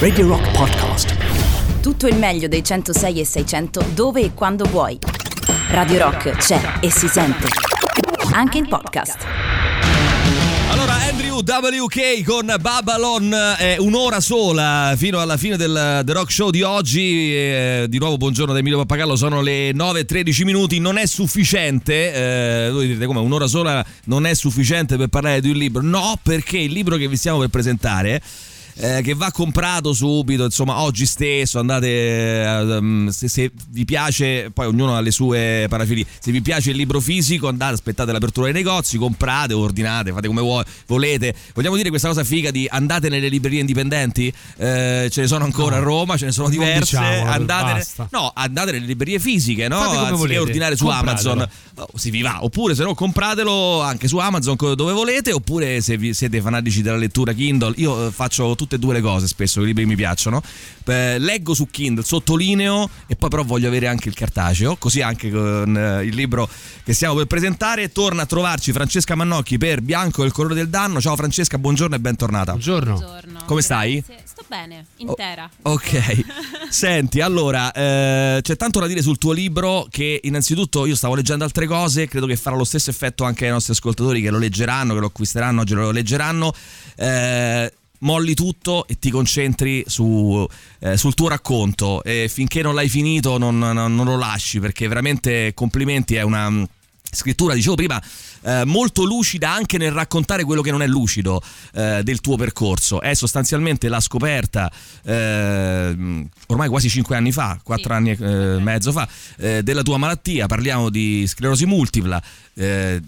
Radio Rock Podcast. Tutto il meglio dei 106 e 600 dove e quando vuoi. Radio Rock c'è e si sente. Anche in podcast. Allora, Andrew WK con Babylon, è un'ora sola fino alla fine del The Rock Show di oggi. Eh, di nuovo, buongiorno da Emilio Pappagallo, sono le 9.13 minuti, non è sufficiente. Eh, voi direte come un'ora sola non è sufficiente per parlare di un libro? No, perché il libro che vi stiamo per presentare eh, che va comprato subito, insomma, oggi stesso. Andate eh, se, se, vi piace, poi ognuno ha le sue parafilie. Se vi piace il libro fisico, andate, aspettate l'apertura dei negozi, comprate, ordinate, fate come vuoi, volete. Vogliamo dire questa cosa figa di andate nelle librerie indipendenti? Eh, ce ne sono ancora no, a Roma, ce ne sono diverse. Diciamo, andate, no, andate nelle librerie fisiche, no? Anziché volete. ordinare su Compratelo. Amazon. Oh, si vi va. Oppure se no compratelo anche su Amazon dove volete. Oppure se vi siete fanatici della lettura Kindle, io eh, faccio tutte e due le cose spesso, i libri mi piacciono. Eh, leggo su Kindle, sottolineo e poi però voglio avere anche il cartaceo, così anche con eh, il libro che stiamo per presentare. Torna a trovarci Francesca Mannocchi per Bianco e il colore del danno. Ciao Francesca, buongiorno e bentornata. Buongiorno. Buongiorno. Come stai? Grazie. Sto bene, intera. Oh, ok, senti, allora eh, c'è tanto da dire sul tuo libro che innanzitutto io stavo leggendo altre cose, credo che farà lo stesso effetto anche ai nostri ascoltatori che lo leggeranno, che lo acquisteranno, oggi lo leggeranno. Eh, molli tutto e ti concentri su, eh, sul tuo racconto. E finché non l'hai finito non, non, non lo lasci perché veramente complimenti è una scrittura, dicevo prima, eh, molto lucida anche nel raccontare quello che non è lucido eh, del tuo percorso. È sostanzialmente la scoperta, eh, ormai quasi 5 anni fa, 4 Sì. anni e mezzo fa, eh, della tua malattia. Parliamo di sclerosi multipla. eh,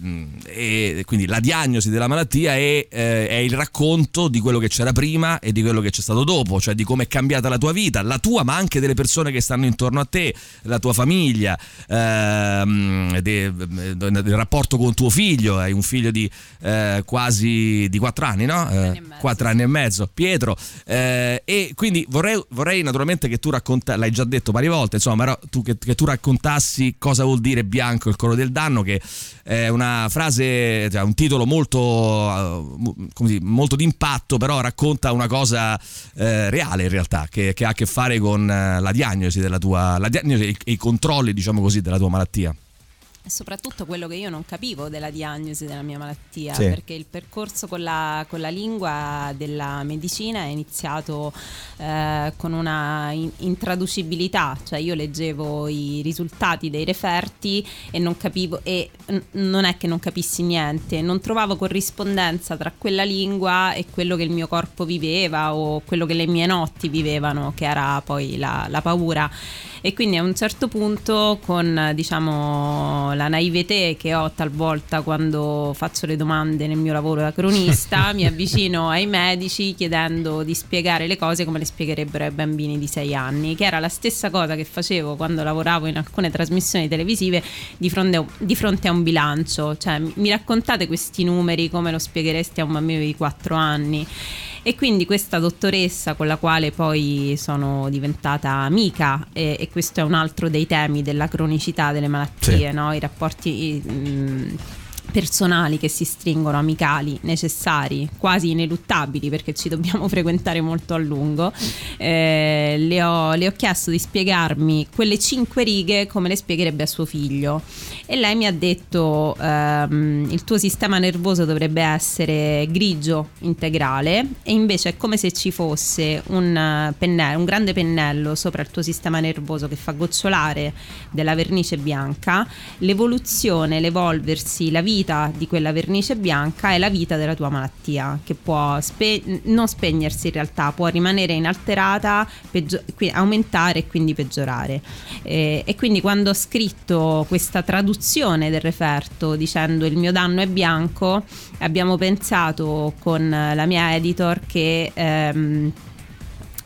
e quindi la diagnosi della malattia è, eh, è il racconto di quello che c'era prima e di quello che c'è stato dopo, cioè di come è cambiata la tua vita, la tua ma anche delle persone che stanno intorno a te, la tua famiglia, ehm, de- del rapporto con tuo figlio, hai un figlio di eh, quasi di 4 anni, no? e 4 anni e mezzo, Pietro. eh, e quindi vorrei, vorrei naturalmente che tu raccontassi, l'hai già detto varie volte, insomma, però tu, che, che tu raccontassi cosa vuol dire bianco il colore del danno, che è una frase, cioè un titolo molto, eh, si- molto d'impatto, però racconta una cosa eh, reale in realtà, che, che ha a che fare con eh, la diagnosi della tua, la diagnosi e i controlli, diciamo così, della tua malattia. E soprattutto quello che io non capivo della diagnosi della mia malattia, Sì. perché il percorso con la, con la lingua della medicina è iniziato eh, con una in- intraducibilità, cioè io leggevo i risultati dei referti e non capivo, e n- non è che non capissi niente, non trovavo corrispondenza tra quella lingua e quello che il mio corpo viveva o quello che le mie notti vivevano, che era poi la, la paura. E quindi a un certo punto, con diciamo la naivete che ho talvolta quando faccio le domande nel mio lavoro da cronista, mi avvicino ai medici chiedendo di spiegare le cose come le spiegherebbero ai bambini di 6 anni, che era la stessa cosa che facevo quando lavoravo in alcune trasmissioni televisive di fronte a, di fronte a un bilancio. Cioè, mi- mi raccontate questi numeri come lo spiegheresti a un bambino di 4 anni? E quindi questa dottoressa con la quale poi sono diventata amica, e, e questo è un altro dei temi della cronicità delle malattie, no? i rapporti mh, personali che si stringono, amicali, necessari, quasi ineluttabili perché ci dobbiamo frequentare molto a lungo, eh, le, ho, le ho chiesto di spiegarmi quelle cinque righe come le spiegherebbe a suo figlio. E lei mi ha detto ehm, il tuo sistema nervoso dovrebbe essere grigio integrale e invece è come se ci fosse un, eh, pennello, un grande pennello sopra il tuo sistema nervoso che fa gocciolare della vernice bianca. L'evoluzione, l'evolversi, la vita di quella vernice bianca è la vita della tua malattia che può spe- non spegnersi in realtà, può rimanere inalterata, qui- aumentare e quindi peggiorare. Eh, e quindi quando ho scritto questa traduzione del referto dicendo il mio danno è bianco, abbiamo pensato con la mia editor che... ehm,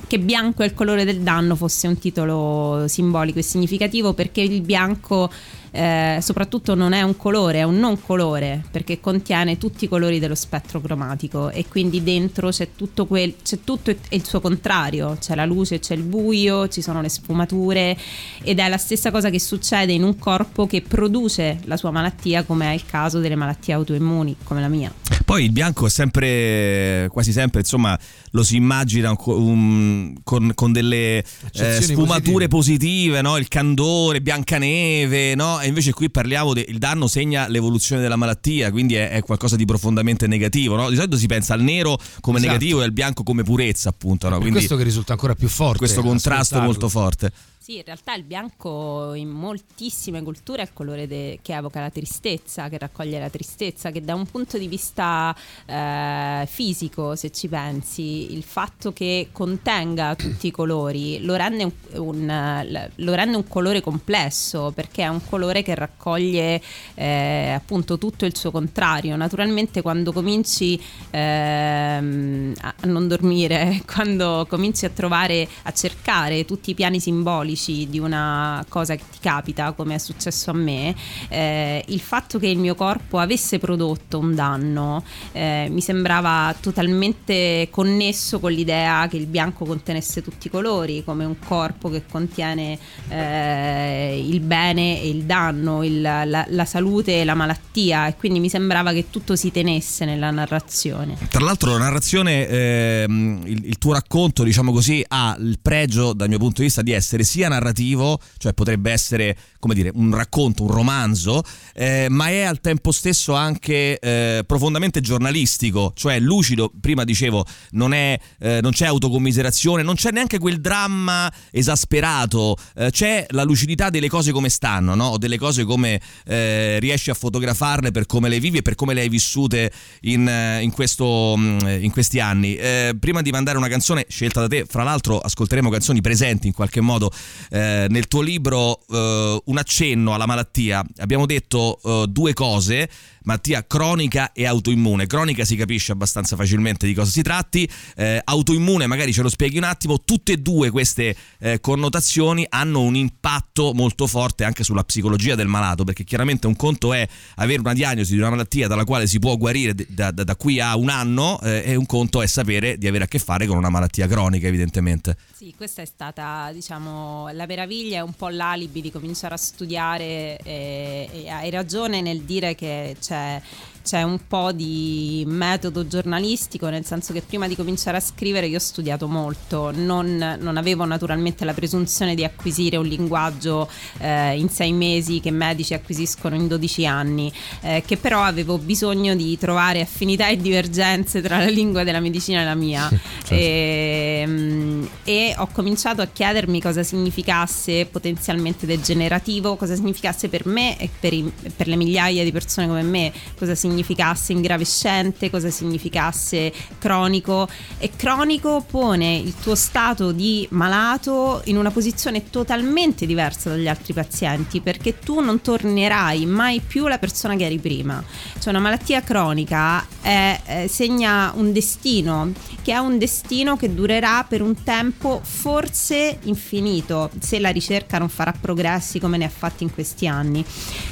che bianco è il colore del danno fosse un titolo simbolico e significativo perché il bianco eh, soprattutto non è un colore, è un non colore perché contiene tutti i colori dello spettro cromatico e quindi dentro c'è tutto, quel, c'è tutto il suo contrario, c'è la luce, c'è il buio, ci sono le sfumature ed è la stessa cosa che succede in un corpo che produce la sua malattia come è il caso delle malattie autoimmuni come la mia. Poi il bianco è sempre, quasi sempre, insomma, lo si immagina un, con, con, delle eh, sfumature positive, positive no? il candore, Biancaneve, no? Invece qui parliamo del danno segna l'evoluzione della malattia, quindi è, è qualcosa di profondamente negativo. No? Di solito si pensa al nero come esatto. negativo e al bianco come purezza, appunto. No? Quindi questo che risulta ancora più forte. Questo contrasto molto forte. Sì, in realtà il bianco in moltissime culture è il colore de- che evoca la tristezza, che raccoglie la tristezza, che da un punto di vista eh, fisico, se ci pensi, il fatto che contenga tutti i colori lo rende un, un, lo rende un colore complesso, perché è un colore che raccoglie eh, appunto tutto il suo contrario. Naturalmente quando cominci ehm, a non dormire, quando cominci a trovare, a cercare tutti i piani simbolici, giudici di una cosa che ti capita, come è successo a me, eh, il fatto che il mio corpo avesse prodotto un danno eh, mi sembrava totalmente connesso con l'idea che il bianco contenesse tutti i colori, come un corpo che contiene eh, il bene e il danno, il, la, la salute e la malattia e quindi mi sembrava che tutto si tenesse nella narrazione. Tra l'altro la narrazione, ehm, il, il tuo racconto, diciamo così, ha il pregio dal mio punto di vista di essere sia sia narrativo, cioè potrebbe essere come dire un racconto, un romanzo, eh, ma è al tempo stesso anche eh, profondamente giornalistico, cioè lucido. Prima dicevo, non, è, eh, non c'è autocommiserazione, non c'è neanche quel dramma esasperato, eh, c'è la lucidità delle cose come stanno, no? delle cose come eh, riesci a fotografarle per come le vivi e per come le hai vissute in, eh, in, questo, mm, in questi anni. prima di mandare una canzone scelta da te, fra l'altro ascolteremo canzoni presenti in qualche modo eh, nel tuo libro eh, un accenno alla malattia. Abbiamo detto eh, due cose malattia cronica e autoimmune. Cronica si capisce abbastanza facilmente di cosa si tratti, eh, autoimmune magari ce lo spieghi un attimo, tutte e due queste eh, connotazioni hanno un impatto molto forte anche sulla psicologia del malato, perché chiaramente un conto è avere una diagnosi di una malattia dalla quale si può guarire da, da, da qui a un anno eh, e un conto è sapere di avere a che fare con una malattia cronica evidentemente. Sì, questa è stata diciamo la meraviglia, è un po' l'alibi di cominciare a studiare e, e hai ragione nel dire che c'è c'è c'è un po' di metodo giornalistico, nel senso che prima di cominciare a scrivere io ho studiato molto, non, non avevo naturalmente la presunzione di acquisire un linguaggio eh, in sei mesi che medici acquisiscono in 12 anni, eh, che però avevo bisogno di trovare affinità e divergenze tra la lingua della medicina e la mia. certo. e, ehm, e ho cominciato a chiedermi cosa significasse potenzialmente degenerativo, cosa significasse per me e per, i, per le migliaia di persone come me, cosa significasse significasse ingravescente, cosa significasse cronico e cronico pone il tuo stato di malato in una posizione totalmente diversa dagli altri pazienti perché tu non tornerai mai più la persona che eri prima. Cioè una malattia cronica è, è, segna un destino che è un destino che durerà per un tempo forse infinito se la ricerca non farà progressi come ne ha fatti in questi anni.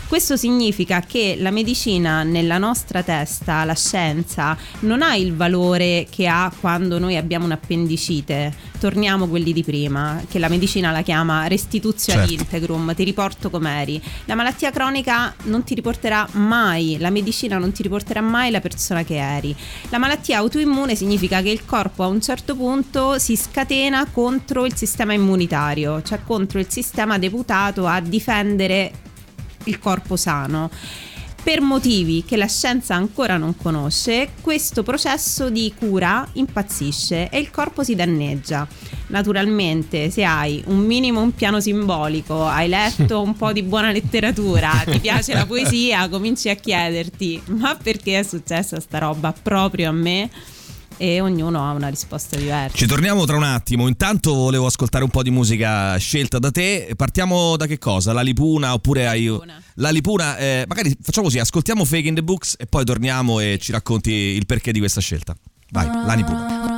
Questo significa che la medicina nella nostra testa, la scienza, non ha il valore che ha quando noi abbiamo un'appendicite. Torniamo quelli di prima, che la medicina la chiama restituzio certo. ad integrum, ti riporto com'eri. La malattia cronica non ti riporterà mai, la medicina non ti riporterà mai la persona che eri. La malattia autoimmune significa che il corpo a un certo punto si scatena contro il sistema immunitario, cioè contro il sistema deputato a difendere il corpo sano. Per motivi che la scienza ancora non conosce, questo processo di cura impazzisce e il corpo si danneggia. Naturalmente, se hai un minimo un piano simbolico, hai letto un po' di buona letteratura, ti piace la poesia, cominci a chiederti: ma perché è successa sta roba proprio a me? E ognuno ha una risposta diversa. Ci torniamo tra un attimo. Intanto volevo ascoltare un po' di musica scelta da te. Partiamo da che cosa? La Lipuna oppure hai. La Lipuna, eh, magari facciamo così, ascoltiamo Fake in the Books e poi torniamo e ci racconti il perché di questa scelta. Vai, la Lipuna.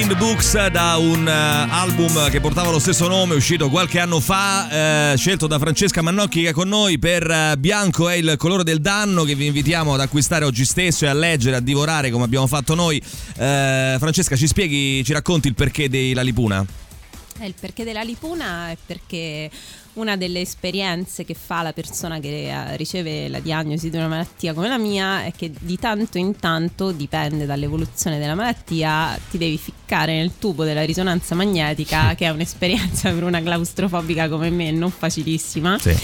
In the Books da un uh, album che portava lo stesso nome, uscito qualche anno fa, uh, scelto da Francesca Mannocchi che è con noi per Bianco è il colore del danno che vi invitiamo ad acquistare oggi stesso e a leggere, a divorare come abbiamo fatto noi. Francesca, ci spieghi, ci racconti il perché della Lipuna? Il perché della Lipuna è perché una delle esperienze che fa la persona che eh, riceve la diagnosi di una malattia come la mia è che di tanto in tanto, dipende dall'evoluzione della malattia, ti devi ficcare nel tubo della risonanza magnetica, che è un'esperienza per una claustrofobica come me non facilissima. Sì.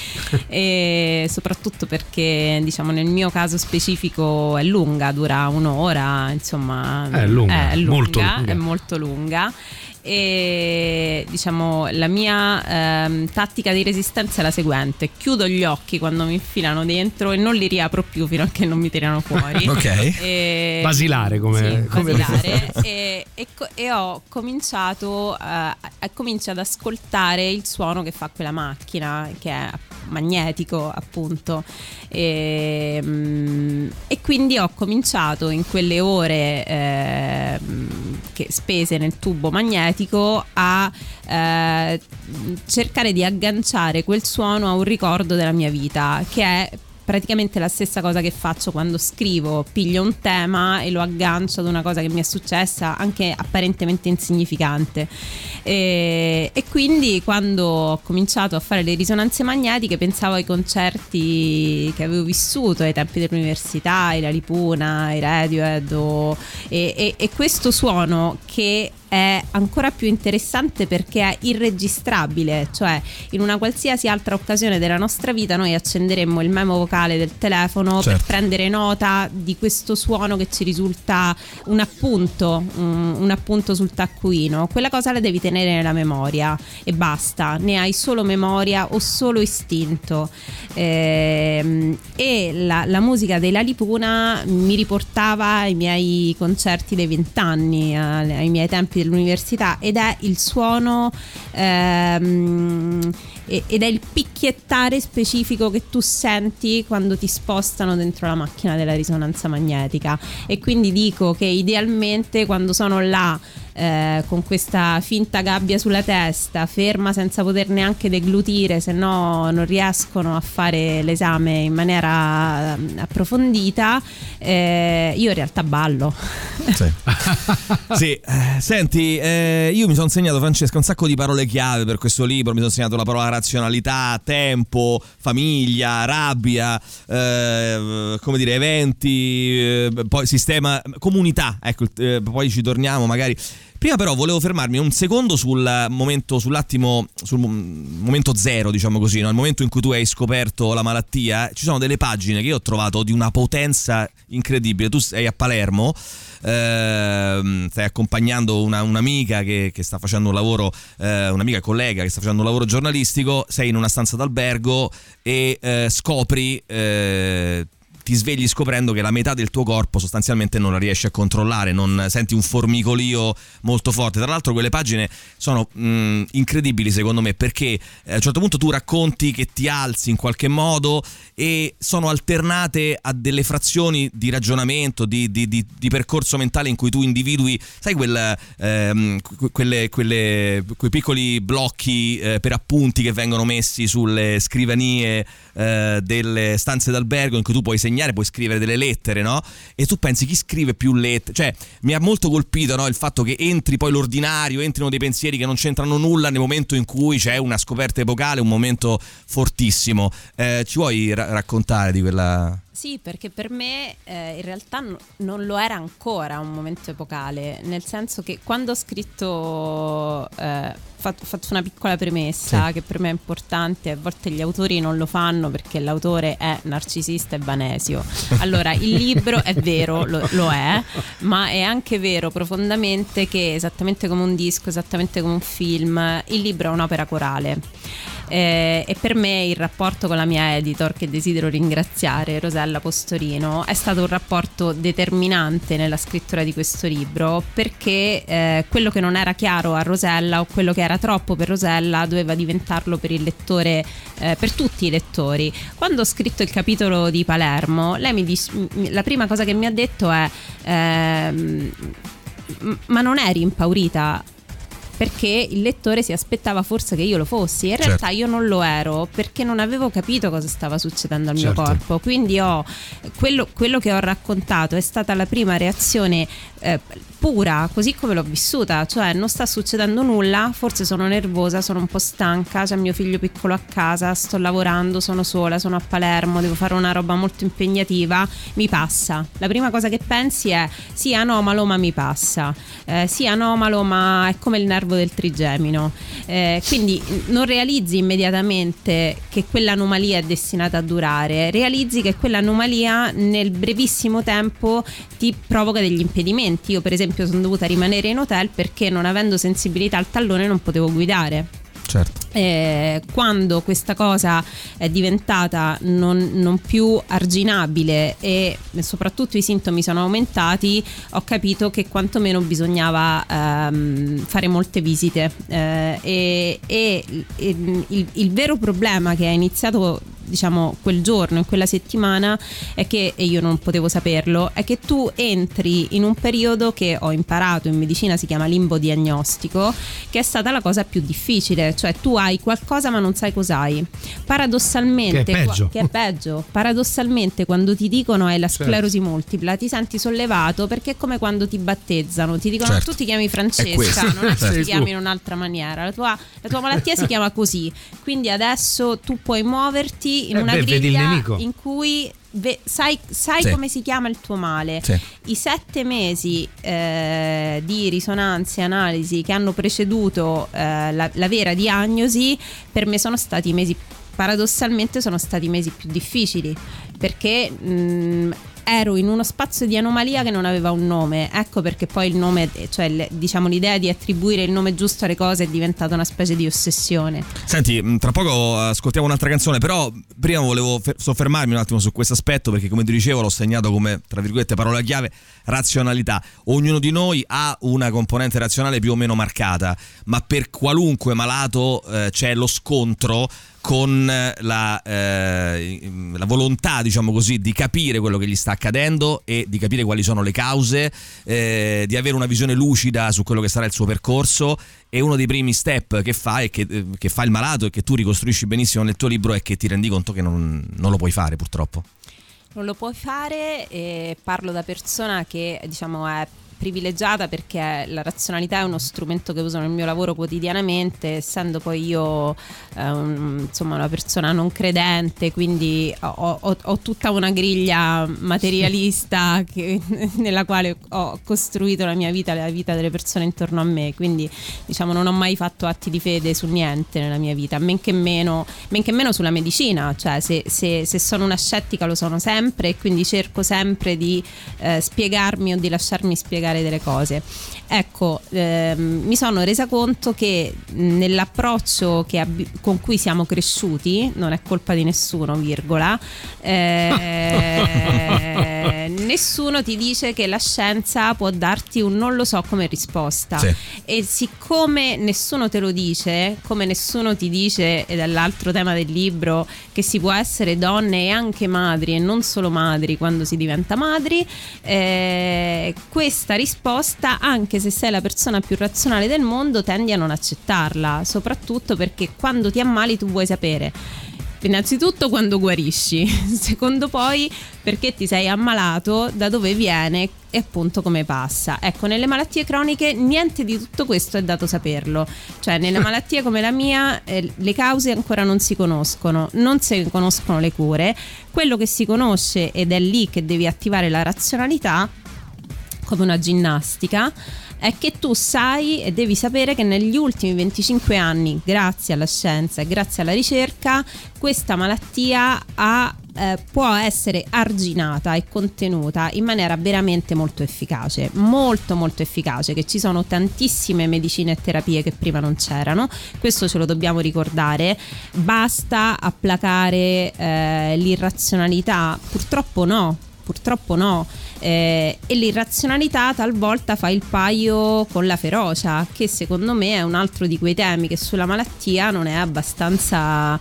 E soprattutto perché, diciamo, nel mio caso specifico è lunga, dura un'ora, insomma, è lunga, è lunga, molto lunga. È molto lunga e diciamo la mia ehm, tattica di resistenza è la seguente. Chiudo gli occhi quando mi infilano dentro e non li riapro più fino a che non mi tirano fuori. Ok. E, basilare come, sì, come basilare. e, e, e, ho cominciato eh, comincio ad ascoltare il suono che fa quella macchina che è magnetico appunto. E, mm, e quindi ho cominciato in quelle ore eh, che spese nel tubo magnetico a eh, cercare di agganciare quel suono a un ricordo della mia vita che è praticamente la stessa cosa che faccio quando scrivo, piglio un tema e lo aggancio ad una cosa che mi è successa anche apparentemente insignificante. E, e quindi quando ho cominciato a fare le risonanze magnetiche pensavo ai concerti che avevo vissuto ai tempi dell'università, i Lipuna, i Radiohead o, e, e, e questo suono che è ancora più interessante perché è irregistrabile, cioè in una qualsiasi altra occasione della nostra vita noi accenderemmo il memo vocale del telefono certo. per prendere nota di questo suono che ci risulta un appunto, un, un appunto sul taccuino. Quella cosa la devi tenere nella memoria e basta, ne hai solo memoria o solo istinto. Ehm, e la, la musica dei Lalipuna mi riportava ai miei concerti dei vent'anni, ai miei tempi dell'università ed è il suono ehm, ed è il picchiettare specifico che tu senti quando ti spostano dentro la macchina della risonanza magnetica. E quindi dico che idealmente quando sono là eh, con questa finta gabbia sulla testa, ferma senza poter neanche deglutire, se no non riescono a fare l'esame in maniera mm, approfondita, eh, io in realtà ballo. Sì, sì. Eh, senti, eh, io mi sono segnato Francesca un sacco di parole chiave per questo libro, mi sono segnato la parola razionalità, tempo, famiglia, rabbia, eh, come dire, eventi, poi sistema, comunità, ecco, poi ci torniamo magari. Prima però volevo fermarmi un secondo sul momento, sull'attimo, sul momento zero, diciamo così, no? il momento in cui tu hai scoperto la malattia. Ci sono delle pagine che io ho trovato di una potenza incredibile. Tu sei a Palermo, eh, stai accompagnando una, un'amica che, che, sta facendo un lavoro, eh, un'amica collega che sta facendo un lavoro giornalistico, sei in una stanza d'albergo e eh, scopri eh, ti svegli scoprendo che la metà del tuo corpo sostanzialmente non la riesci a controllare, non senti un formicolio molto forte. Tra l'altro quelle pagine sono mh, mm, incredibili secondo me perché eh, a un certo punto tu racconti che ti alzi in qualche modo e sono alternate a delle frazioni di ragionamento, di, di, di, di percorso mentale in cui tu individui, sai, quel, ehm, quelle, quelle, quei piccoli blocchi eh, per appunti che vengono messi sulle scrivanie eh, delle stanze d'albergo in cui tu puoi segnare, puoi scrivere delle lettere, no? E tu pensi chi scrive più lettere? Cioè, mi ha molto colpito no? il fatto che entri poi l'ordinario, entrino dei pensieri che non c'entrano nulla nel momento in cui c'è una scoperta epocale, un momento fortissimo. Eh, ci vuoi ra- raccontare di quella sì, perché per me eh, in realtà n- non lo era ancora un momento epocale, nel senso che quando ho scritto, eh, fatto, fatto, una piccola premessa sì. che per me è importante, a volte gli autori non lo fanno perché l'autore è narcisista e vanesio. Allora, il libro è vero, lo, lo è, ma è anche vero profondamente che esattamente come un disco, esattamente come un film, il libro è un'opera corale. Eh, e per me il rapporto con la mia editor, che desidero ringraziare, Rosella Postorino, è stato un rapporto determinante nella scrittura di questo libro perché eh, quello che non era chiaro a Rosella o quello che era troppo per Rosella doveva diventarlo per il lettore, eh, per tutti i lettori. Quando ho scritto il capitolo di Palermo, lei mi dice, la prima cosa che mi ha detto è... Ehm, ma non eri impaurita perché il lettore si aspettava forse che io lo fossi. In certo. realtà io non lo ero perché non avevo capito cosa stava succedendo al certo. mio corpo. Quindi ho, quello, quello, che ho raccontato è stata la prima reazione eh, pura, così come l'ho vissuta, cioè non sta succedendo nulla, forse sono nervosa, sono un po' stanca, c'è mio figlio piccolo a casa, sto lavorando, sono sola, sono a Palermo, devo fare una roba molto impegnativa, mi passa. La prima cosa che pensi è sì anomalo ma mi passa, eh, sì anomalo ma è come il nervo del trigemino, eh, quindi non realizzi immediatamente che quell'anomalia è destinata a durare, realizzi che quell'anomalia nel brevissimo tempo ti provoca degli impedimenti. Io per esempio sono dovuta rimanere in hotel perché non avendo sensibilità al tallone non potevo guidare. Certo. Eh, quando questa cosa è diventata non, non, più arginabile e soprattutto i sintomi sono aumentati, ho capito che quantomeno bisognava ehm, fare molte visite. Eh, e, e, il, il vero problema che è iniziato diciamo quel giorno, in quella settimana, è che, e io non potevo saperlo, è che tu entri in un periodo che ho imparato in medicina, si chiama limbo diagnostico, che è stata la cosa più difficile, cioè tu hai qualcosa ma non sai cos'hai. Paradossalmente, che è peggio, che è peggio paradossalmente quando ti dicono hai la certo. sclerosi certo. multipla ti senti sollevato perché è come quando ti battezzano, ti dicono certo. tu ti chiami Francesca, non è che ti chiami in un'altra maniera, la tua, la tua malattia si chiama così, quindi adesso tu puoi muoverti in eh una beh, griglia in cui ve, sai, sai Sì. come si chiama il tuo male. Sì. I sette mesi eh, di risonanze e analisi che hanno preceduto eh, la, la vera diagnosi per me sono stati i mesi paradossalmente sono stati i mesi più difficili perché mh, ero in uno spazio di anomalia che non aveva un nome. Ecco perché poi il nome, cioè diciamo l'idea di attribuire il nome giusto alle cose è diventata una specie di ossessione. Senti, mh, tra poco ascoltiamo un'altra canzone, però prima volevo fe- soffermarmi un attimo su questo aspetto perché come ti dicevo l'ho segnato come, tra virgolette, parola chiave, razionalità. Ognuno di noi ha una componente razionale più o meno marcata, ma per qualunque malato eh, c'è lo scontro con la, eh, la, volontà, diciamo così, di capire quello che gli sta accadendo e di capire quali sono le cause, eh, di avere una visione lucida su quello che sarà il suo percorso. E uno dei primi step che fa, e che, che fa il malato e che tu ricostruisci benissimo nel tuo libro è che ti rendi conto che non, non lo puoi fare, purtroppo. Non lo puoi fare e parlo da persona che diciamo è privilegiata perché la razionalità è uno strumento che uso nel mio lavoro quotidianamente, essendo poi io eh, un, insomma una persona non credente, quindi ho, ho, ho tutta una griglia materialista che, nella quale ho costruito la mia vita, la vita delle persone intorno a me, quindi diciamo non ho mai fatto atti di fede su niente nella mia vita, men che meno, men che meno sulla medicina, cioè se, se, se, sono una scettica lo sono sempre e quindi cerco sempre di eh, spiegarmi o di lasciarmi spiegare delle cose. Ecco, ehm, mi sono resa conto che nell'approccio che abbi- con cui siamo cresciuti, non è colpa di nessuno, virgola, eh, nessuno ti dice che la scienza può darti un non lo so come risposta. Sì. E siccome nessuno te lo dice, come nessuno ti dice, ed è l'altro tema del libro, che si può essere donne e anche madri e non solo madri quando si diventa madri, eh, questa risposta, anche se sei la persona più razionale del mondo, tendi a non accettarla, soprattutto perché quando ti ammali tu vuoi sapere innanzitutto quando guarisci, secondo poi perché ti sei ammalato, da dove viene e appunto come passa. Ecco, nelle malattie croniche niente di tutto questo è dato saperlo, cioè nelle malattie come la mia eh, le cause ancora non si conoscono, non si conoscono le cure, quello che si conosce ed è lì che devi attivare la razionalità come una ginnastica è che tu sai e devi sapere che negli ultimi 25 anni, grazie alla scienza e grazie alla ricerca, questa malattia ha eh, può essere arginata e contenuta in maniera veramente molto efficace, molto molto efficace, che ci sono tantissime medicine e terapie che prima non c'erano, questo ce lo dobbiamo ricordare, basta applicare eh, l'irrazionalità, purtroppo no, purtroppo no. Eh, e l'irrazionalità talvolta fa il paio con la ferocia, che secondo me è un altro di quei temi che sulla malattia non è abbastanza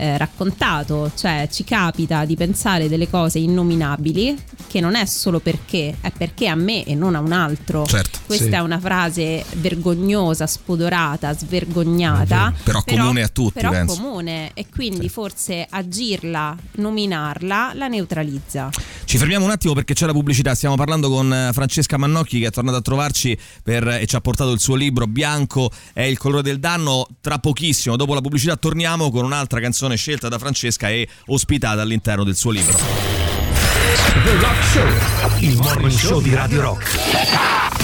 eh, raccontato, cioè ci capita di pensare delle cose innominabili che non è solo perché, è perché a me e non a un altro. Certo, Questa sì. è una frase vergognosa, spudorata, svergognata. Però comune a tutti, Però penso. comune e quindi forse agirla, nominarla, la neutralizza. Ci fermiamo un attimo perché c'è la pubblicità. Stiamo parlando con eh, Francesca Mannocchi che è tornata a trovarci per- e ci ha portato il suo libro Bianco è il colore del danno. Tra pochissimo, dopo la pubblicità, torniamo con un'altra canzone scelta da Francesca e ospitata all'interno del suo libro. The Rock Show, il morning show di Radio Rock.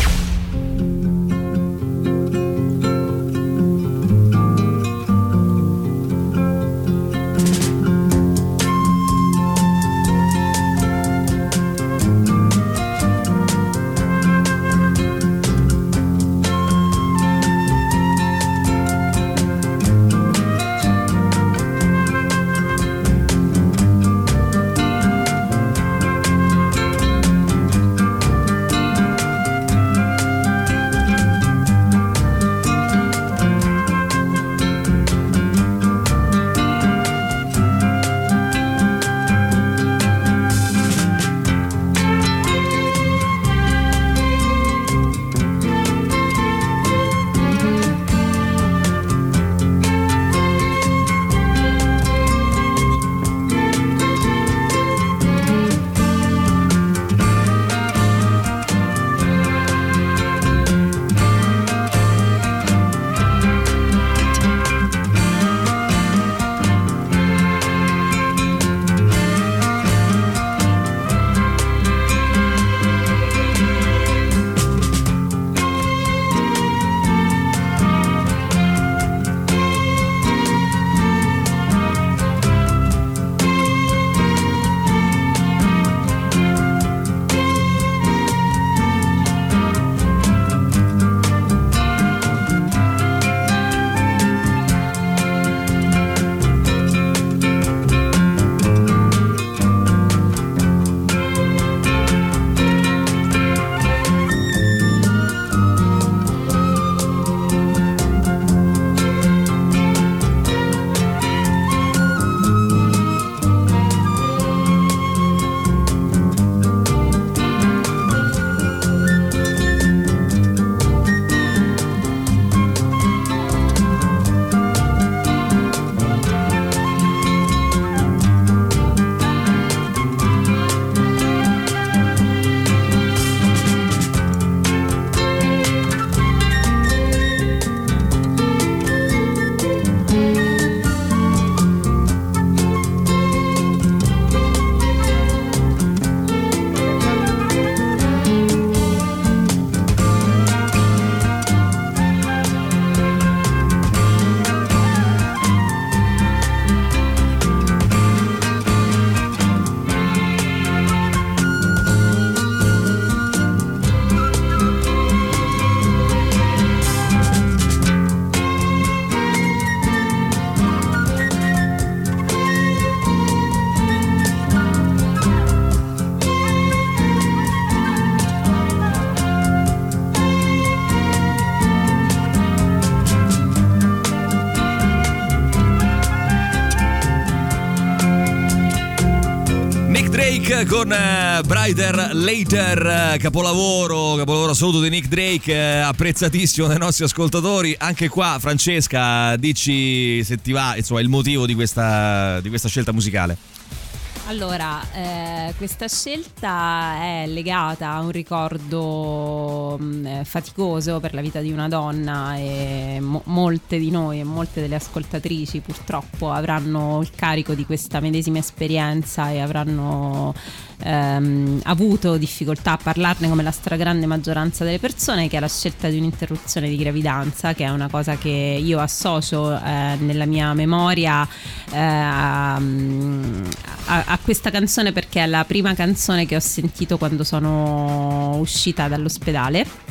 Drake con eh, Brighter Later, eh, capolavoro, capolavoro assoluto di Nick Drake, eh, apprezzatissimo dai nostri ascoltatori. Anche qua, Francesca, dici se ti va, insomma, il motivo di questa, di questa scelta musicale. Allora, eh, questa scelta è legata a un ricordo mh, eh, faticoso per la vita di una donna e mo- molte di noi e molte delle ascoltatrici purtroppo avranno il carico di questa medesima esperienza e avranno ehm, avuto difficoltà a parlarne come la stragrande maggioranza delle persone, che è la scelta di un'interruzione di gravidanza, che è una cosa che io associo eh, nella mia memoria eh, a, a- questa canzone perché è la prima canzone che ho sentito quando sono uscita dall'ospedale.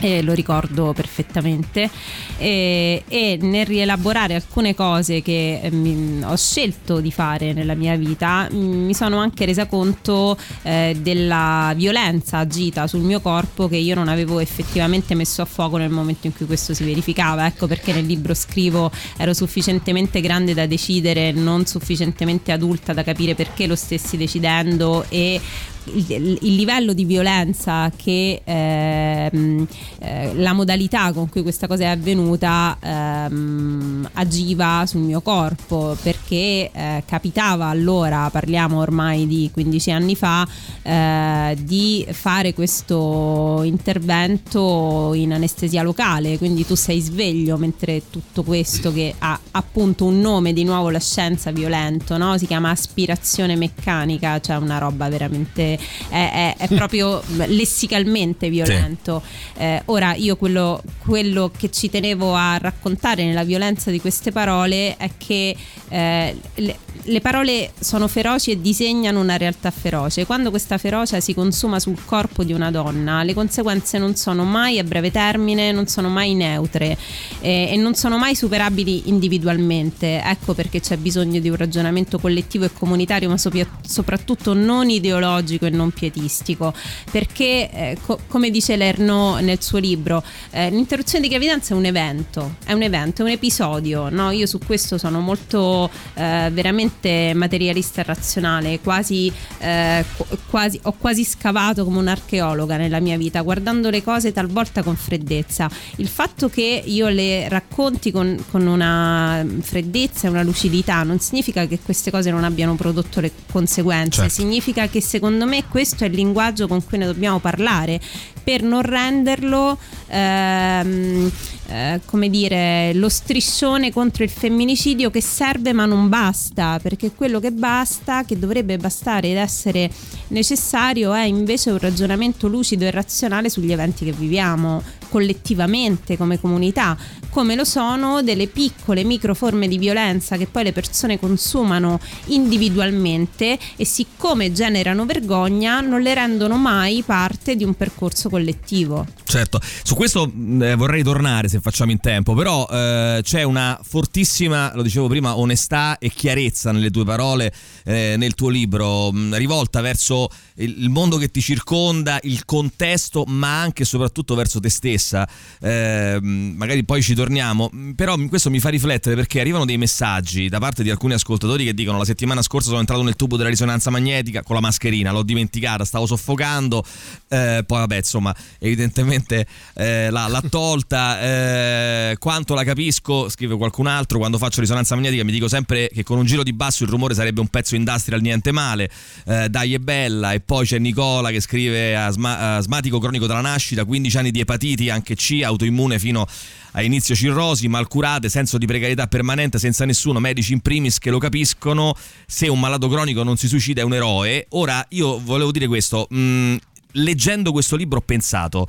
E lo ricordo perfettamente. Perfettamente e, e nel rielaborare alcune cose che eh, mi, ho scelto di fare nella mia vita mi sono anche resa conto eh, della violenza agita sul mio corpo che io non avevo effettivamente messo a fuoco nel momento in cui questo si verificava. Ecco perché nel libro scrivo ero sufficientemente grande da decidere non sufficientemente adulta da capire perché lo stessi decidendo e il, il, livello di violenza che ehm, eh, la modalità con cui questa cosa è avvenuta ehm, agiva sul mio corpo perché eh, capitava allora, parliamo ormai di 15 anni fa, eh, di fare questo intervento in anestesia locale, quindi tu sei sveglio mentre tutto questo che ha appunto un nome di nuovo la scienza violento, no? si chiama aspirazione meccanica, cioè una roba veramente è, è, è proprio lessicalmente violento. Sì. Eh, ora io quello, quello, che ci tenevo a raccontare nella violenza di queste parole è che eh, le, le parole sono feroci e disegnano una realtà feroce. Quando questa ferocia si consuma sul corpo di una donna, le conseguenze non sono mai a breve termine, non sono mai neutre eh, e non sono mai superabili individualmente. Ecco perché c'è bisogno di un ragionamento collettivo e comunitario, ma soprattutto non ideologico e non pietistico. Perché, eh, co- come dice Lerno nel suo libro, eh, l'interruzione di gravidanza è un evento, è un evento, è un episodio. No? Io su questo sono molto eh, veramente materialista e razionale, quasi, eh, quasi, ho quasi scavato come un'archeologa nella mia vita, guardando le cose talvolta con freddezza. Il fatto che io le racconti con, con una freddezza e una lucidità non significa che queste cose non abbiano prodotto le conseguenze, certo. significa che secondo me questo è il linguaggio con cui ne dobbiamo parlare. Per non renderlo ehm, eh, come dire lo striscione contro il femminicidio che serve ma non basta perché quello che basta che dovrebbe bastare ed essere necessario è invece un ragionamento lucido e razionale sugli eventi che viviamo collettivamente come comunità, come lo sono delle piccole micro forme di violenza che poi le persone consumano individualmente e siccome generano vergogna non le rendono mai parte di un percorso collettivo. Certo, su questo eh, vorrei tornare se facciamo in tempo, però eh, c'è una fortissima, lo dicevo prima, onestà e chiarezza nelle tue parole, eh, nel tuo libro, mh, rivolta verso il mondo che ti circonda, il contesto, ma anche e soprattutto verso te stessa. Eh, magari poi ci torniamo, però questo mi fa riflettere perché arrivano dei messaggi da parte di alcuni ascoltatori che dicono la settimana scorsa sono entrato nel tubo della risonanza magnetica con la mascherina, l'ho dimenticata, stavo soffocando, eh, poi vabbè insomma evidentemente eh, l'ha, l'ha, tolta, eh, quanto la capisco, scrive qualcun altro, quando faccio risonanza magnetica mi dico sempre che con un giro di basso il rumore sarebbe un pezzo industrial niente male, eh, dai è bella. E poi c'è Nicola che scrive asma- asmatico cronico dalla nascita, 15 anni di anche C, autoimmune fino a inizio cirrosi, malcurate, senso di precarietà permanente senza nessuno, medici in primis che lo capiscono, se un malato cronico non si suicida è un eroe. Ora io volevo dire questo, mh, mm, leggendo questo libro ho pensato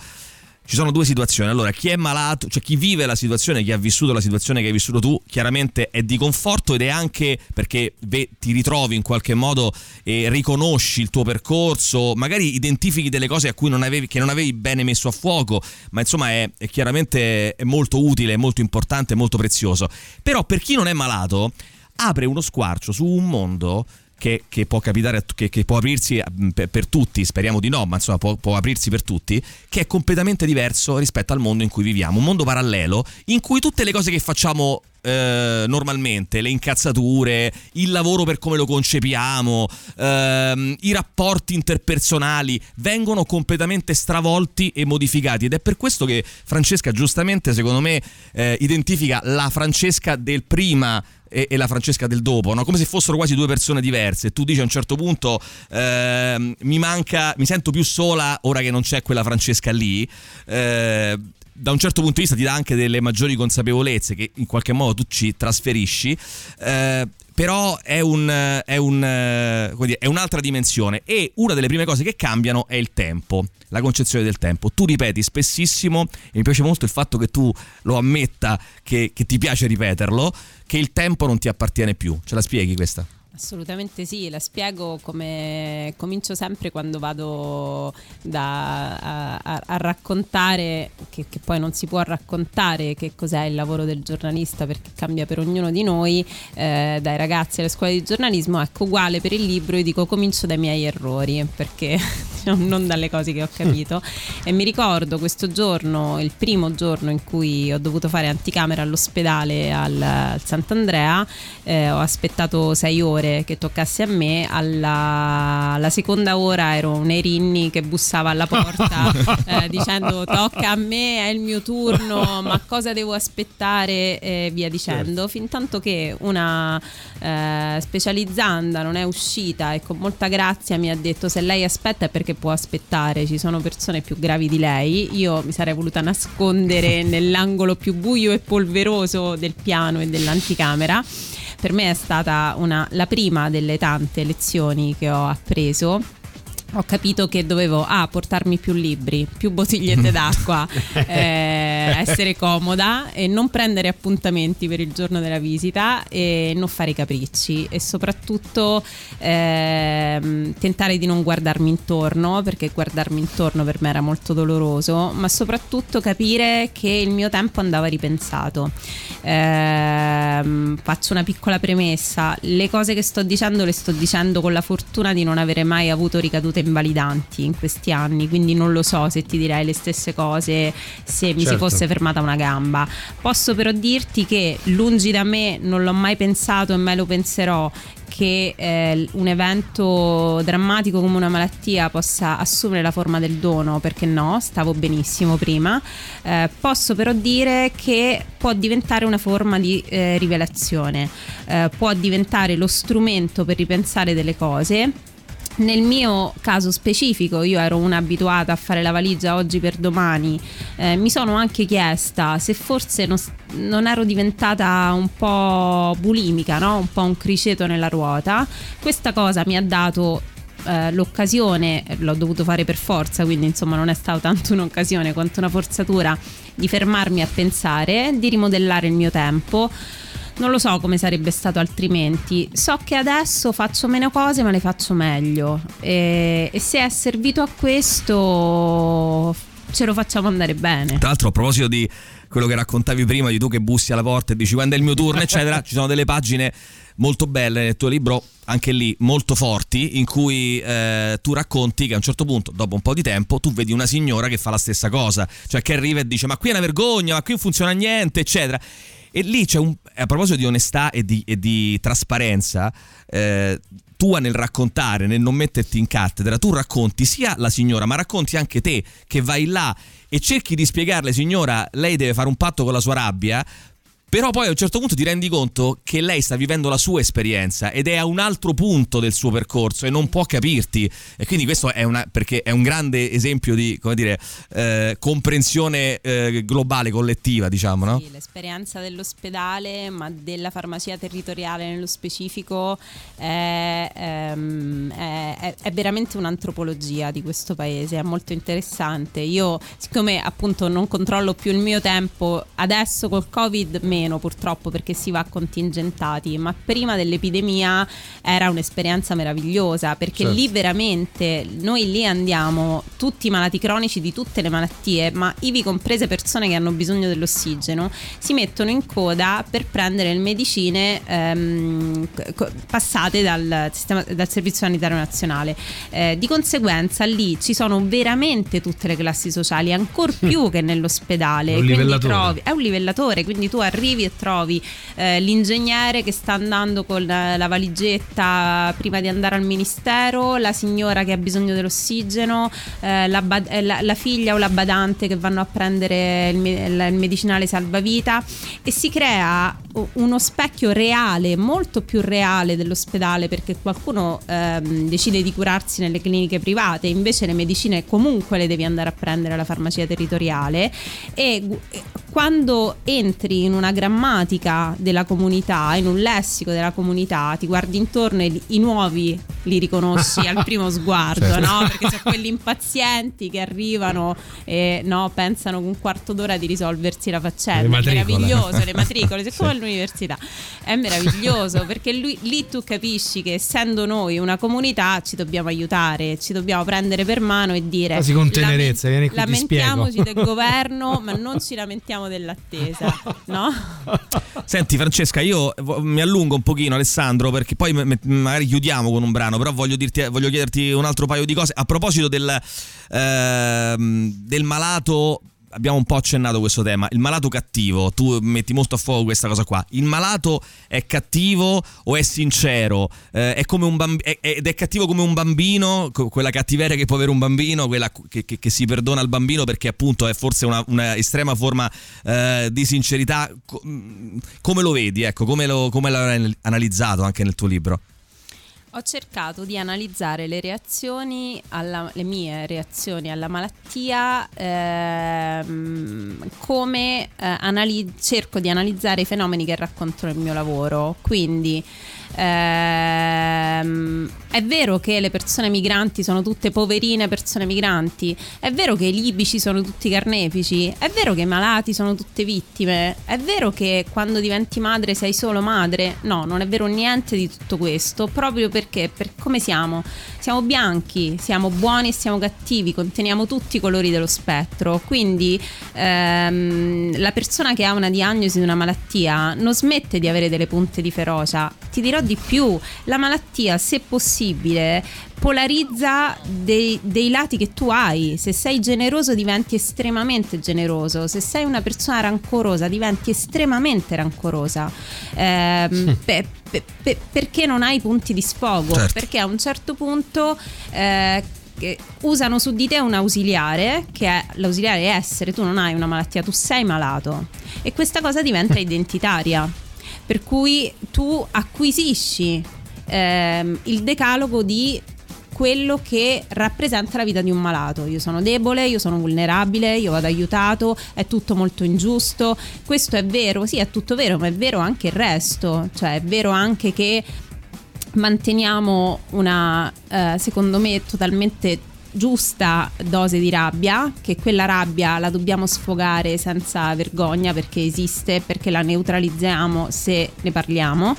ci sono due situazioni. Allora, chi è malato, cioè chi vive la situazione, chi ha vissuto la situazione che hai vissuto tu, chiaramente è di conforto ed è anche perché beh, ti ritrovi in qualche modo e riconosci il tuo percorso, magari identifichi delle cose non avevi, che non avevi bene messo a fuoco, ma insomma è, è chiaramente è molto utile, molto importante, molto prezioso. Però per chi non è malato, apre uno squarcio su un mondo che, che può capitare, che, che può aprirsi mm, per, per, tutti, speriamo di no, ma insomma può, può, aprirsi per tutti, che è completamente diverso rispetto al mondo in cui viviamo, un mondo parallelo in cui tutte le cose che facciamo eh, normalmente, le incazzature, il lavoro per come lo concepiamo, ehm, i rapporti interpersonali vengono completamente stravolti e modificati ed è per questo che Francesca giustamente secondo me eh, identifica la Francesca del prima e, la Francesca del dopo, no? come se fossero quasi due persone diverse. Tu dici a un certo punto eh, mi manca, mi sento più sola ora che non c'è quella Francesca lì. Eh, da un certo punto di vista ti dà anche delle maggiori consapevolezze che in qualche modo tu ci trasferisci. Eh, però è, un, è, un, dire, è, un'altra dimensione e una delle prime cose che cambiano è il tempo, la concezione del tempo. Tu ripeti spessissimo, e mi piace molto il fatto che tu lo ammetta, che, che ti piace ripeterlo, che il tempo non ti appartiene più. Ce la spieghi questa? Assolutamente sì, la spiego come comincio sempre quando vado da, a, a, a, raccontare, che, che, poi non si può raccontare che cos'è il lavoro del giornalista perché cambia per ognuno di noi, eh, dai ragazzi alle scuole di giornalismo, ecco uguale per il libro, io dico comincio dai miei errori perché non dalle cose che ho capito. E mi ricordo questo giorno, il primo giorno in cui ho dovuto fare anticamera all'ospedale al, al Sant'Andrea, eh, ho aspettato sei ore ore che toccasse a me, alla, alla seconda ora ero Nerinni che bussava alla porta eh, dicendo tocca a me, è il mio turno, ma cosa devo aspettare? E via dicendo, certo. fin tanto che una eh, specializzanda non è uscita e con molta grazia mi ha detto se lei aspetta è perché può aspettare, ci sono persone più gravi di lei, io mi sarei voluta nascondere nell'angolo più buio e polveroso del piano e dell'anticamera per me è stata una, la prima delle tante lezioni che ho appreso ho capito che dovevo ah, portarmi più libri, più bottigliette d'acqua, eh, essere comoda e non prendere appuntamenti per il giorno della visita e non fare capricci e soprattutto eh, tentare di non guardarmi intorno perché guardarmi intorno per me era molto doloroso, ma soprattutto capire che il mio tempo andava ripensato. Eh, faccio una piccola premessa, le cose che sto dicendo le sto dicendo con la fortuna di non avere mai avuto ricadute ritenute invalidanti in questi anni, quindi non lo so se ti direi le stesse cose se mi certo. si fosse fermata una gamba. Posso però dirti che lungi da me, non l'ho mai pensato e mai lo penserò, che eh, un evento drammatico come una malattia possa assumere la forma del dono, perché no, stavo benissimo prima. Eh, posso però dire che può diventare una forma di eh, rivelazione, eh, può diventare lo strumento per ripensare delle cose nel mio caso specifico, io ero una abituata a fare la valigia oggi per domani, eh, mi sono anche chiesta se forse non, non, ero diventata un po' bulimica, no? un po' un criceto nella ruota. Questa cosa mi ha dato eh, l'occasione, l'ho dovuto fare per forza, quindi insomma non è stata tanto un'occasione quanto una forzatura di fermarmi a pensare, di rimodellare il mio tempo non lo so come sarebbe stato altrimenti. So che adesso faccio meno cose, ma le faccio meglio. E, e se è servito a questo, ce lo facciamo andare bene. Tra l'altro, a proposito di quello che raccontavi prima, di tu che bussi alla porta e dici quando è il mio turno, eccetera, ci sono delle pagine molto belle nel tuo libro, anche lì molto forti, in cui eh, tu racconti che a un certo punto, dopo un po' di tempo, tu vedi una signora che fa la stessa cosa, cioè che arriva e dice ma qui è una vergogna, ma qui non funziona niente, eccetera. E lì c'è un. A proposito di onestà e di, e di trasparenza, eh, tua nel raccontare, nel non metterti in cattedra, tu racconti sia la signora, ma racconti anche te che vai là e cerchi di spiegarle, signora, lei deve fare un patto con la sua rabbia, però poi a un certo punto ti rendi conto che lei sta vivendo la sua esperienza ed è a un altro punto del suo percorso e non può capirti. E quindi questo è, una, è un grande esempio di come dire, eh, comprensione eh, globale, collettiva, diciamo. No? Sì, l'esperienza dell'ospedale, ma della farmacia territoriale nello specifico, è, ehm, è, è veramente un'antropologia di questo paese, è molto interessante. Io, siccome appunto non controllo più il mio tempo, adesso col Covid mi meno purtroppo perché si va contingentati, ma prima dell'epidemia era un'esperienza meravigliosa perché certo. lì veramente noi lì andiamo tutti malati cronici di tutte le malattie, ma ivi comprese persone che hanno bisogno dell'ossigeno, si mettono in coda per prendere le medicine ehm, passate dal, sistema, dal Servizio Sanitario Nazionale. Eh, di conseguenza lì ci sono veramente tutte le classi sociali, ancora più che nell'ospedale. È un, trovi, è un livellatore, quindi tu arrivi arrivi e trovi eh, l'ingegnere che sta andando con la, valigetta prima di andare al ministero, la signora che ha bisogno dell'ossigeno, eh, la, eh, la, la, figlia o la badante che vanno a prendere il, il medicinale salvavita e si crea uno specchio reale, molto più reale dell'ospedale perché qualcuno ehm, decide di curarsi nelle cliniche private, invece le medicine comunque le devi andare a prendere alla farmacia territoriale e quando entri in una grammatica della comunità, in un lessico della comunità, ti guardi intorno e i nuovi li riconosci al primo sguardo, certo. no? Perché sono quelli impazienti che arrivano e no, pensano con un quarto d'ora di risolversi la faccenda. È meraviglioso, le matricole, sei come all'università. È meraviglioso perché lui, lì tu capisci che essendo noi una comunità ci dobbiamo aiutare, ci dobbiamo prendere per mano e dire quasi con tenerezza, lament- lamentiamoci del governo, ma non ci lamentiamo dell'attesa, no? Senti Francesca, io mi allungo un pochino Alessandro perché poi magari chiudiamo con un brano, però voglio, dirti, voglio chiederti un altro paio di cose. A proposito del, eh, del malato abbiamo un po' accennato questo tema. Il malato cattivo, tu metti molto a fuoco questa cosa qua. Il malato è cattivo o è sincero? Eh, è bamb- è, ed è cattivo come un bambino, quella cattiveria che può avere un bambino, quella che, che, che si perdona al bambino perché appunto è forse una, una estrema forma eh, di sincerità. Come lo vedi? Ecco, come, lo, come l'hai analizzato anche nel tuo libro? Ho cercato di analizzare le reazioni, alla, le mie reazioni alla malattia, ehm, come eh, anali- cerco di analizzare i fenomeni che racconto nel mio lavoro. Quindi Ehm, è vero che le persone migranti sono tutte poverine persone migranti, è vero che i libici sono tutti carnefici, è vero che i malati sono tutte vittime, è vero che quando diventi madre sei solo madre. No, non è vero niente di tutto questo, proprio perché per come siamo? Siamo bianchi, siamo buoni e siamo cattivi, conteniamo tutti i colori dello spettro. Quindi ehm, la persona che ha una diagnosi di una malattia non smette di avere delle punte di ferocia. Ti dirò di più, la malattia, se possibile, polarizza dei, dei, lati che tu hai. Se sei generoso diventi estremamente generoso, se sei una persona rancorosa diventi estremamente rancorosa. Eh, pe, pe, pe, perché non hai punti di sfogo? Certo. Perché a un certo punto... Eh, usano su di te un ausiliare, che è l'ausiliare è essere, tu non hai una malattia, tu sei malato. E questa cosa diventa identitaria per cui tu acquisisci ehm, il decalogo di quello che rappresenta la vita di un malato. Io sono debole, io sono vulnerabile, io vado aiutato, è tutto molto ingiusto. Questo è vero, sì, è tutto vero, ma è vero anche il resto, cioè è vero anche che manteniamo una, eh, secondo me, totalmente giusta dose di rabbia, che quella rabbia la dobbiamo sfogare senza vergogna perché esiste, perché la neutralizziamo se ne parliamo,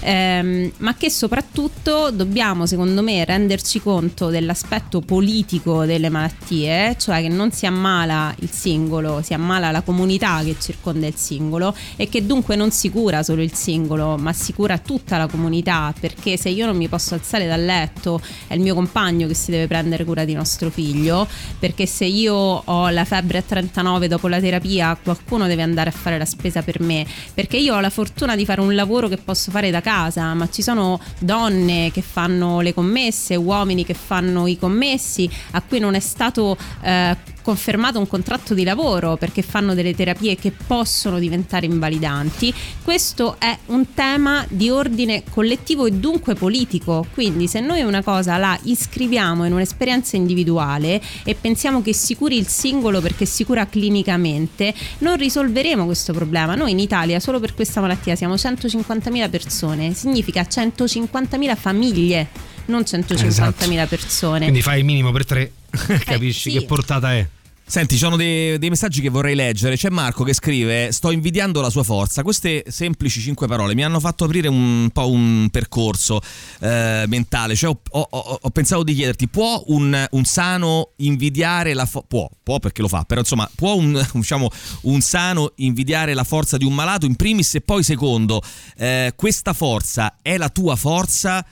ehm, ma che soprattutto dobbiamo, secondo me, renderci conto dell'aspetto politico delle malattie, cioè che non si ammala il singolo, si ammala la comunità che circonda il singolo e che dunque non si cura solo il singolo, ma si cura tutta la comunità, perché se io non mi posso alzare dal letto, è il mio compagno che si deve prendere cura di nostro figlio, perché se io ho la febbre a 39 dopo la terapia, qualcuno deve andare a fare la spesa per me, perché io ho la fortuna di fare un lavoro che posso fare da casa, ma ci sono donne che fanno le commesse, uomini che fanno i commessi, a cui non è stato eh, confermato un contratto di lavoro perché fanno delle terapie che possono diventare invalidanti. Questo è un tema di ordine collettivo e dunque politico, quindi se noi una cosa la iscriviamo in un'esperienza individuale e pensiamo che si curi il singolo perché si cura clinicamente, non risolveremo questo problema. Noi in Italia solo per questa malattia siamo 150.000 persone, significa 150.000 famiglie, non 150.000 esatto. persone. Quindi fai il minimo per tre, capisci eh, sì. che portata è. Senti, ci sono dei, dei, messaggi che vorrei leggere. C'è Marco che scrive: Sto invidiando la sua forza. Queste semplici cinque parole mi hanno fatto aprire un po' un percorso eh, mentale. Cioè, ho, ho, ho, pensato di chiederti: può un, un sano invidiare la forza? Può, può perché lo fa, però insomma, può un, diciamo, un, sano invidiare la forza di un malato in primis e poi secondo, eh, questa forza è la tua forza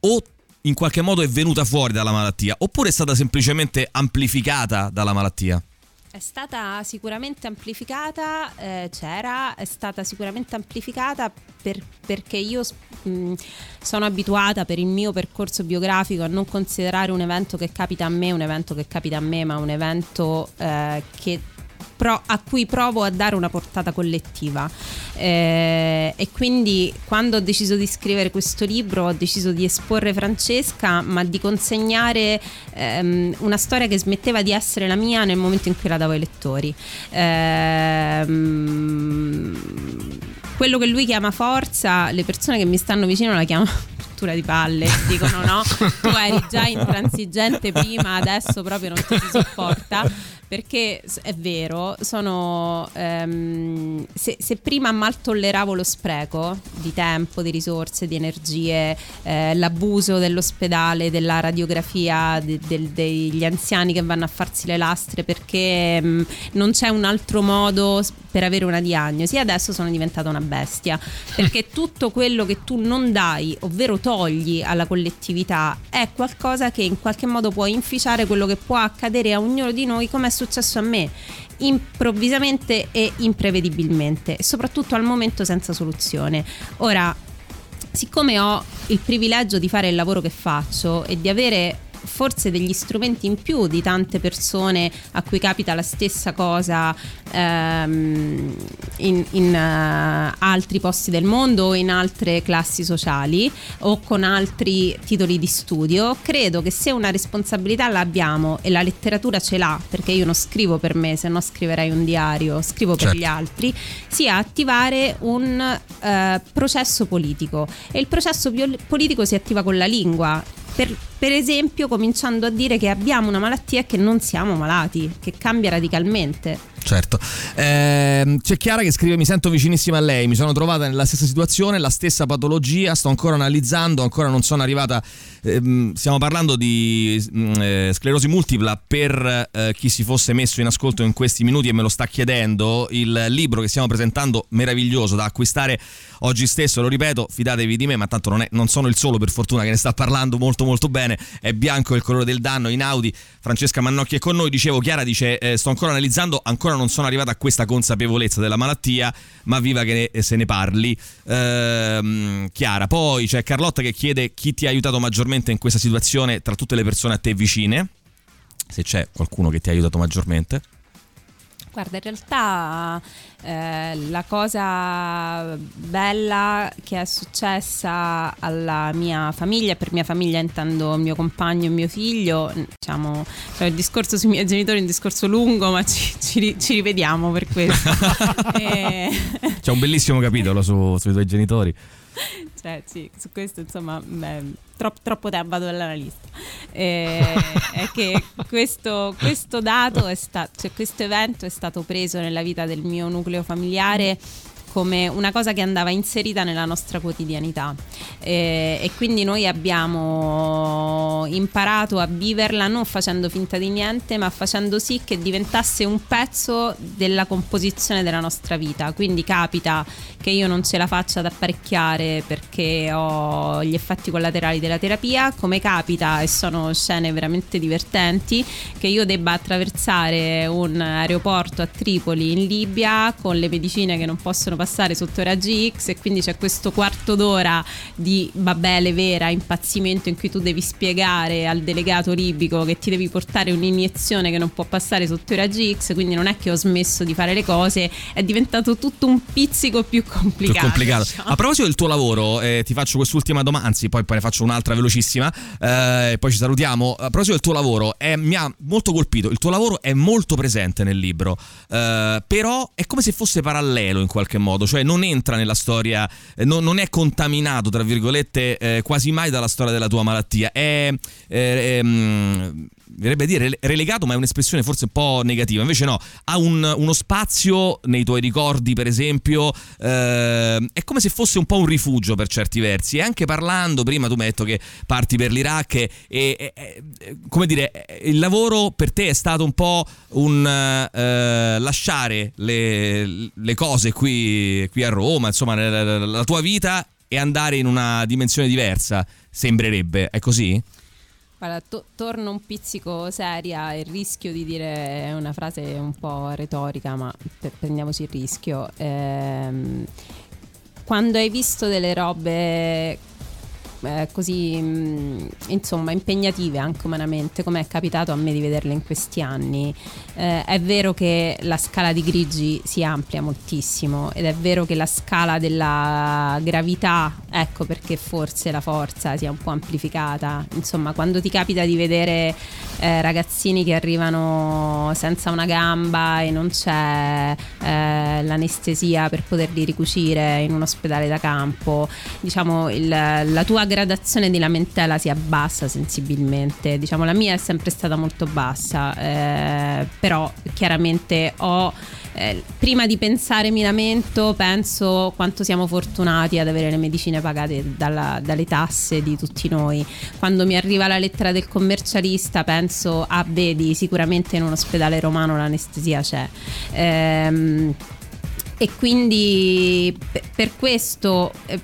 o in qualche modo è venuta fuori dalla malattia oppure è stata semplicemente amplificata dalla malattia? È stata sicuramente amplificata, eh, c'era, è stata sicuramente amplificata per, perché io mh, sono abituata per il mio percorso biografico a non considerare un evento che capita a me un evento che capita a me, ma un evento eh, che pro- a cui provo a dare una portata collettiva. Eh, e quindi quando ho deciso di scrivere questo libro ho deciso di esporre Francesca, ma di consegnare ehm, una storia che smetteva di essere la mia nel momento in cui la davo ai lettori. Eh, quello che lui chiama forza, le persone che mi stanno vicino la chiamano di palle, dicono no, tu eri già intransigente prima, adesso proprio non ti si sopporta perché è vero, sono, ehm, se, se, prima mal tolleravo lo spreco di tempo, di risorse, di energie, eh, l'abuso dell'ospedale, della radiografia, de, de, degli anziani che vanno a farsi le lastre perché mh, mm, non c'è un altro modo per avere una diagnosi, adesso sono diventata una bestia, perché tutto quello che tu non dai, ovvero togli alla collettività, è qualcosa che in qualche modo può inficiare quello che può accadere a ognuno di noi come è successo a me improvvisamente e imprevedibilmente e soprattutto al momento senza soluzione. Ora, siccome ho il privilegio di fare il lavoro che faccio e di avere forse degli strumenti in più di tante persone a cui capita la stessa cosa ehm, in, in uh, altri posti del mondo o in altre classi sociali o con altri titoli di studio. Credo che se una responsabilità l'abbiamo e la letteratura ce l'ha, perché io non scrivo per me, se no scriverei un diario, scrivo certo. per gli altri, sia attivare un uh, processo politico. E il processo politico si attiva con la lingua per, per, esempio cominciando a dire che abbiamo una malattia e che non siamo malati, che cambia radicalmente. Certo, eh, c'è Chiara che scrive mi sento vicinissima a lei, mi sono trovata nella stessa situazione, la stessa patologia, sto ancora analizzando, ancora non sono arrivata, eh, stiamo parlando di mm, eh, sclerosi multipla per eh, chi si fosse messo in ascolto in questi minuti e me lo sta chiedendo, il libro che stiamo presentando meraviglioso da acquistare oggi stesso, lo ripeto, fidatevi di me, ma tanto non, è, non sono il solo per fortuna che ne sta parlando molto molto bene, è bianco il colore del danno in Audi, Francesca Mannocchi è con noi, dicevo Chiara dice eh, sto ancora analizzando, ancora non sono arrivata a questa consapevolezza della malattia, ma viva che ne, se ne parli. Ehm, Chiara, poi c'è Carlotta che chiede chi ti ha aiutato maggiormente in questa situazione tra tutte le persone a te vicine, se c'è qualcuno che ti ha aiutato maggiormente. Guarda, in realtà eh, la cosa bella che è successa alla mia famiglia, per mia famiglia intendo mio compagno e mio figlio, diciamo, cioè il discorso sui miei genitori è un discorso lungo, ma ci, ci, ci rivediamo per questo. e... C'è un bellissimo capitolo su, sui tuoi genitori. Cioè, sì, su questo insomma, beh, troppo, troppo tempo vado dall'analista. Eh, è che questo, questo dato è stato, cioè questo evento è stato preso nella vita del mio nucleo familiare come una cosa che andava inserita nella nostra quotidianità. E, e, quindi noi abbiamo imparato a viverla non facendo finta di niente ma facendo sì che diventasse un pezzo della composizione della nostra vita. Quindi capita che io non ce la faccia ad apparecchiare perché ho gli effetti collaterali della terapia come capita e sono scene veramente divertenti che io debba attraversare un aeroporto a Tripoli in Libia con le medicine che non possono passare sotto raggi X e quindi c'è questo quarto d'ora di babele vera, impazzimento in cui tu devi spiegare al delegato libico che ti devi portare un'iniezione che non può passare sotto i raggi X, quindi non è che ho smesso di fare le cose, è diventato tutto un pizzico più complicato. Più complicato. Diciamo. A proposito del tuo lavoro, eh, ti faccio quest'ultima domanda, anzi poi, poi ne faccio un'altra velocissima, eh, poi ci salutiamo. A proposito del tuo lavoro, eh, mi ha molto colpito, il tuo lavoro è molto presente nel libro, eh, però è come se fosse parallelo in qualche modo modo, cioè non entra nella storia, eh, non, non, è contaminato, tra virgolette, eh, quasi mai dalla storia della tua malattia. È, è, è mm, verrebbe a dire relegato, ma è un'espressione forse un po' negativa. Invece no, ha un, uno spazio nei tuoi ricordi, per esempio, eh, è come se fosse un po' un rifugio per certi versi. E anche parlando, prima tu mi hai detto che parti per l'Iraq e, e, e come dire, il lavoro per te è stato un po' un eh, lasciare le, le cose qui, qui, a Roma, insomma, la, la tua vita e andare in una dimensione diversa, sembrerebbe, è così? Guarda, to- torno un pizzico seria e rischio di dire una frase un po' retorica, ma per- prendiamoci il rischio. Ehm, quando hai visto delle robe eh, così mh, mm, insomma impegnative anche umanamente come è capitato a me di vederle in questi anni eh, è vero che la scala di grigi si amplia moltissimo ed è vero che la scala della gravità ecco perché forse la forza sia un po' amplificata. Insomma quando ti capita di vedere eh, ragazzini che arrivano senza una gamba e non c'è eh, l'anestesia per poterli ricucire in un ospedale da campo diciamo il, la tua gradazione di lamentela si abbassa sensibilmente, diciamo la mia è sempre stata molto bassa, eh, però chiaramente ho eh, prima di pensare mi lamento, penso quanto siamo fortunati ad avere le medicine pagate dalla, dalle tasse di tutti noi. Quando mi arriva la lettera del commercialista penso, ah vedi, sicuramente in un ospedale romano l'anestesia c'è. Ehm, e quindi per questo eh,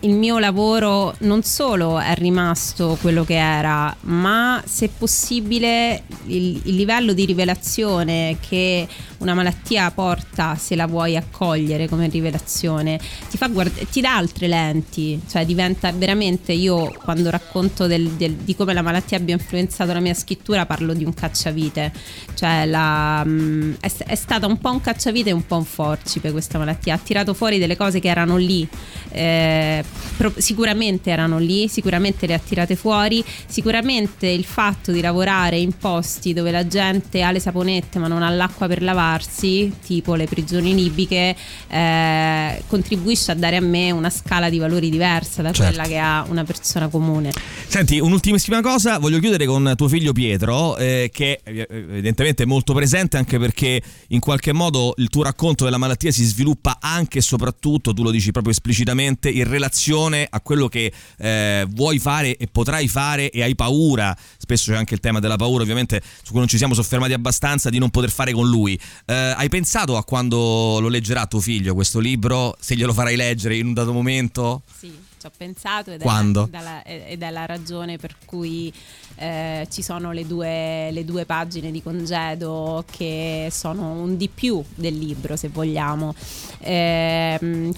il mio lavoro non solo è rimasto quello che era, ma se possibile il, il livello di rivelazione che una malattia porta, se la vuoi accogliere come rivelazione, ti, fa guard- ti dà altre lenti, cioè diventa veramente, io quando racconto del, del, di come la malattia abbia influenzato la mia scrittura parlo di un cacciavite, cioè la, mm, è, è stata un po' un cacciavite e un po' un forcipe questa malattia, ha tirato fuori delle cose che erano lì, eh, pro- sicuramente erano lì, sicuramente le ha tirate fuori, sicuramente il fatto di lavorare in posti dove la gente ha le saponette ma non ha l'acqua per lavare, farsi, tipo le prigioni libiche, eh, contribuisce a dare a me una scala di valori diversa da certo. quella che ha una persona comune. Senti, un'ultimissima cosa, voglio chiudere con tuo figlio Pietro, eh, che evidentemente è molto presente anche perché in qualche modo il tuo racconto della malattia si sviluppa anche e soprattutto, tu lo dici proprio esplicitamente, in relazione a quello che eh, vuoi fare e potrai fare e hai paura. Spesso c'è anche il tema della paura, ovviamente su cui non ci siamo soffermati abbastanza, di non poter fare con lui. Eh, hai pensato a quando lo leggerà tuo figlio questo libro? Se glielo farai leggere in un dato momento? Sì ci ho pensato ed Quando? È, la, ed è la ragione per cui eh, ci sono le due, le due, pagine di congedo che sono un di più del libro se vogliamo. Eh, mi,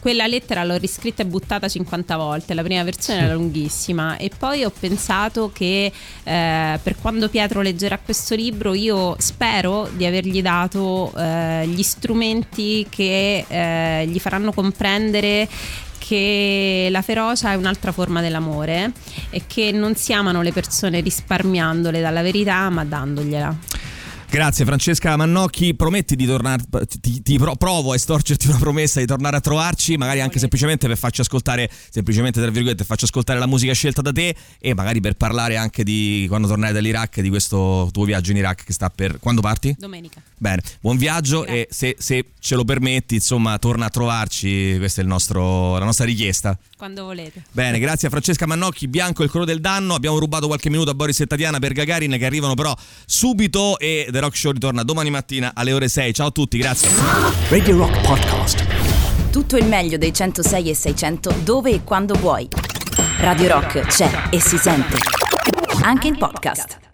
quella lettera l'ho riscritta e buttata 50 volte, la prima versione era lunghissima e poi ho pensato che eh, per quando Pietro leggerà questo libro io spero di avergli dato eh, gli strumenti che eh, gli faranno comprendere che la ferocia è un'altra forma dell'amore e che non si amano le persone risparmiandole dalla verità ma dandogliela. Grazie Francesca Mannocchi, prometti di tornare, ti, ti, provo a estorcerti una promessa di tornare a trovarci, magari anche semplicemente per farci ascoltare, semplicemente tra virgolette, faccio ascoltare la musica scelta da te e magari per parlare anche di quando tornare dall'Iraq, di questo tuo viaggio in Iraq che sta per... Quando parti? Domenica. Bene, buon viaggio Grazie. e se, se, ce lo permetti, insomma, torna a trovarci, questa è nostro, la nostra richiesta. Quando volete. Bene, grazie a Francesca Mannocchi, Bianco il colore del danno, abbiamo rubato qualche minuto a Boris e Tatiana per Gagarin che arrivano però subito e The Rock Show ritorna domani mattina alle ore 6. Ciao a tutti, grazie. Radio Rock Podcast. Tutto il meglio dei 106 e 600 dove e quando vuoi. Radio Rock c'è e si sente. Anche in podcast.